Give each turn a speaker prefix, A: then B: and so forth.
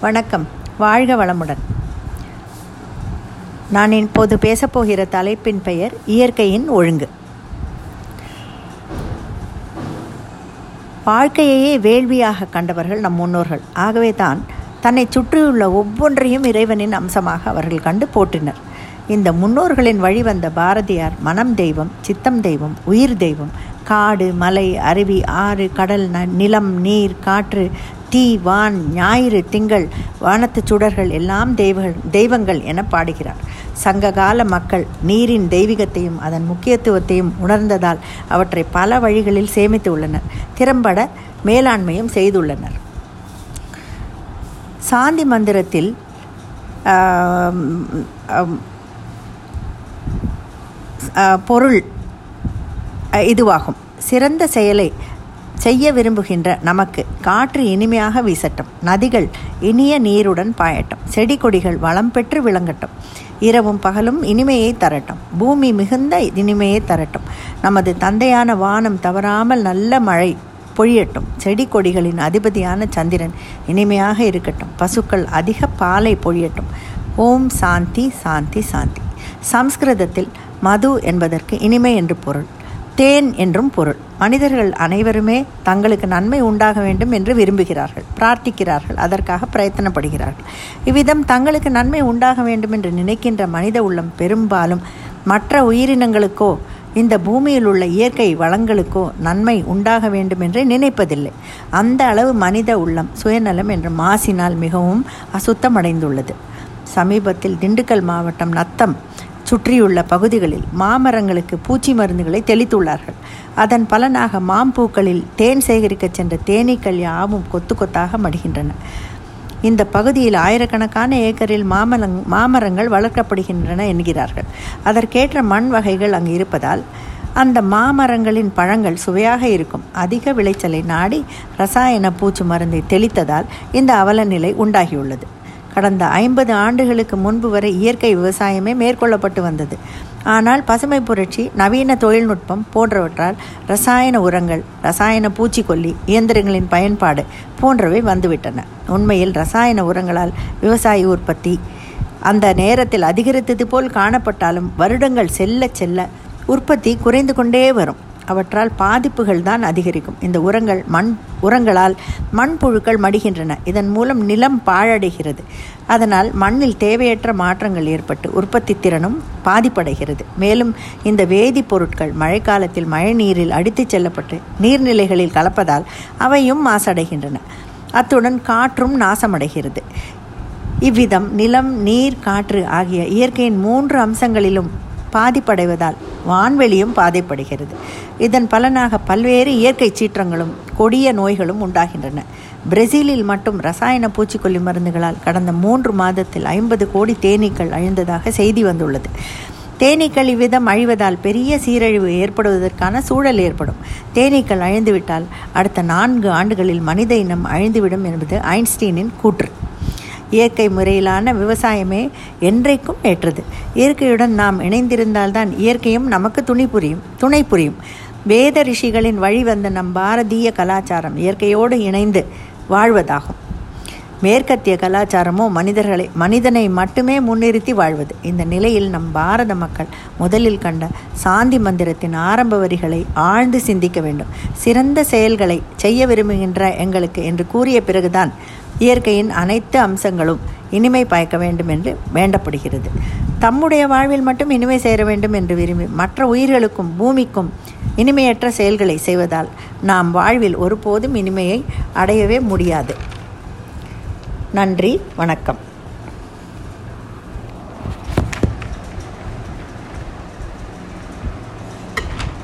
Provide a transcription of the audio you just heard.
A: வணக்கம். வாழ்க வளமுடன். நான் இப்போது பேசப்போகிற தலைப்பின் பெயர் இயற்கையின் ஒழுங்கு. வாழ்க்கையையே வேள்வியாக கண்டவர்கள் நம் முன்னோர்கள். ஆகவே தான் தன்னை சுற்றியுள்ள ஒவ்வொன்றையும் இறைவனின் அம்சமாக அவர்கள் கண்டு போற்றினர். இந்த முன்னோர்களின் வழிவந்த பாரதியார் மனம் தெய்வம் சித்தம் தெய்வம் உயிர் தெய்வம் காடு மலை அருவி ஆறு கடல் நிலம் நீர் காற்று தீ வான் ஞாயிறு திங்கள் வானத்து சுடர்கள் எல்லாம் தெய்வங்கள் தெய்வங்கள் என பாடுகிறார். சங்ககால மக்கள் நீரின் தெய்வீகத்தையும் அதன் முக்கியத்துவத்தையும் உணர்ந்ததால் அவற்றை பல வழிகளில் சேமித்து உள்ளனர். திறம்பட மேலாண்மையும் செய்துள்ளனர். சாந்தி மந்திரத்தில் பொருள் இதுவாகும். சிறந்த செயலை செய்ய விரும்புகின்ற நமக்கு காற்று இனிமையாக வீசட்டும். நதிகள் இனிய நீருடன் பாயட்டும். செடி கொடிகள் வளம் பெற்று விளங்கட்டும். இரவும் பகலும் இனிமையை தரட்டும். பூமி மிகுந்த இனிமையை தரட்டும். நமது தந்தையான வானம் தவறாமல் நல்ல மழை பொழியட்டும். செடி கொடிகளின் அதிபதியான சந்திரன் இனிமையாக இருக்கட்டும். பசுக்கள் அதிக பாலை பொழியட்டும். ஓம் சாந்தி சாந்தி சாந்தி. சம்ஸ்கிருதத்தில் மது என்பதற்கு இனிமை என்று பொருள். தேன் என்றும் பொருள். மனிதர்கள் அனைவருமே தங்களுக்கு நன்மை உண்டாக வேண்டும் என்று விரும்புகிறார்கள் பிரார்த்திக்கிறார்கள் அதற்காக பிரயத்தனப்படுகிறார்கள். இவ்விதம் தங்களுக்கு நன்மை உண்டாக வேண்டும் என்று நினைக்கின்ற மனித உள்ளம் பெரும்பாலும் மற்ற உயிரினங்களுக்கோ இந்த பூமியில் உள்ள இயற்கை வளங்களுக்கோ நன்மை உண்டாக வேண்டும் என்று நினைப்பதில்லை. அந்த அளவு மனித உள்ளம் சுயநலம் என்ற மாசினால் மிகவும் அசுத்தமடைந்துள்ளது. சமீபத்தில் திண்டுக்கல் மாவட்டம் நத்தம் சுற்றியுள்ள பகுதிகளில் மாமரங்களுக்கு பூச்சி மருந்துகளை தெளித்துள்ளார்கள். அதன் பலனாக மாம்பூக்களில் தேன் சேகரிக்கச் சென்ற தேனீக்கள் யாவும் கொத்து கொத்தாக மடிகின்றன. இந்த பகுதியில் ஆயிரக்கணக்கான ஏக்கரில் மாமரங் மாமரங்கள் வளர்க்கப்படுகின்றன என்கிறார்கள். அதற்கேற்ற மண் வகைகள் அங்கு இருப்பதால் அந்த மாமரங்களின் பழங்கள் சுவையாக இருக்கும். அதிக விளைச்சலை நாடி ரசாயன பூச்சி மருந்தை தெளித்ததால் இந்த அவலநிலை உண்டாகியுள்ளது. கடந்த ஐம்பது ஆண்டுகளுக்கு முன்பு வரை இயற்கை விவசாயமே மேற்கொள்ளப்பட்டு வந்தது. ஆனால் பசுமை புரட்சி நவீன தொழில்நுட்பம் போன்றவற்றால் ரசாயன உரங்கள் ரசாயன பூச்சிக்கொல்லி இயந்திரங்களின் பயன்பாடு போன்றவை வந்துவிட்டன. உண்மையில் ரசாயன உரங்களால் விவசாய உற்பத்தி அந்த நேரத்தில் அதிகரித்தது போல் காணப்பட்டாலும் வருடங்கள் செல்ல செல்ல உற்பத்தி குறைந்து கொண்டே வரும். அவற்றால் பாதிப்புகள் தான் அதிகரிக்கும். இந்த உரங்கள் மண் உரங்களால் மண்புழுக்கள் மடிகின்றன. இதன் மூலம் நிலம் பாழடைகிறது. அதனால் மண்ணில் தேவையற்ற மாற்றங்கள் ஏற்பட்டு உற்பத்தி திறனும் பாதிப்படைகிறது. மேலும் இந்த வேதிப்பொருட்கள் மழைக்காலத்தில் மழை நீரில் அடித்துச் செல்லப்பட்டு நீர்நிலைகளில் கலப்பதால் அவையும் மாசடைகின்றன. அத்துடன் காற்றும் நாசமடைகிறது. இவ்விதம் நிலம் நீர் காற்று ஆகிய இயற்கையின் மூன்று அம்சங்களிலும் பாதிப்படைவதால் வான்வெளியும் பாதைப்படுகிறது. இதன் பலனாக பல்வேறு இயற்கை சீற்றங்களும் கொடிய நோய்களும் உண்டாகின்றன. பிரேசிலில் மட்டும் ரசாயன பூச்சிக்கொல்லி மருந்துகளால் கடந்த மூன்று மாதத்தில் ஐம்பது கோடி தேனீக்கள் அழிந்ததாக செய்தி வந்துள்ளது. தேனீக்கள் இவ்விதம் அழிவதால் பெரிய சீரழிவு ஏற்படுவதற்கான சூழல் ஏற்படும். தேனீக்கள் அழிந்துவிட்டால் அடுத்த நான்கு ஆண்டுகளில் மனித இனம் அழிந்துவிடும் என்பது ஐன்ஸ்டீனின் கூற்று. இயற்கை முறையிலான விவசாயமே என்றைக்கும் ஏற்றது. இயற்கையுடன் நாம் இணைந்திருந்தால்தான் இயற்கையும் நமக்கு துணி புரியும் துணை புரியும். வேத ரிஷிகளின் வழி வந்த நம் பாரதிய கலாச்சாரம் இயற்கையோடு இணைந்து வாழ்வதாகும். மேற்கத்திய கலாச்சாரமோ மனிதர்களை மனிதனை மட்டுமே முன்னிறுத்தி வாழ்வது. இந்த நிலையில் நம் பாரத மக்கள் முதலில் கண்ட சாந்தி மந்திரத்தின் ஆரம்ப வரிகளை ஆழ்ந்து சிந்திக்க வேண்டும். சிறந்த செயல்களை செய்ய விரும்புகின்ற எங்களுக்கு என்று கூறிய பிறகுதான் இயற்கையின் அனைத்து அம்சங்களும் இனிமை பயக்க வேண்டும் என்று வேண்டப்படுகிறது. தம்முடைய வாழ்வில் மட்டும் இனிமை சேர வேண்டும் என்று விரும்பி மற்ற உயிர்களுக்கும் பூமிக்கும் இனிமையற்ற செயல்களை செய்வதால் நாம் வாழ்வில் ஒருபோதும் இனிமையை அடையவே முடியாது. நன்றி வணக்கம்.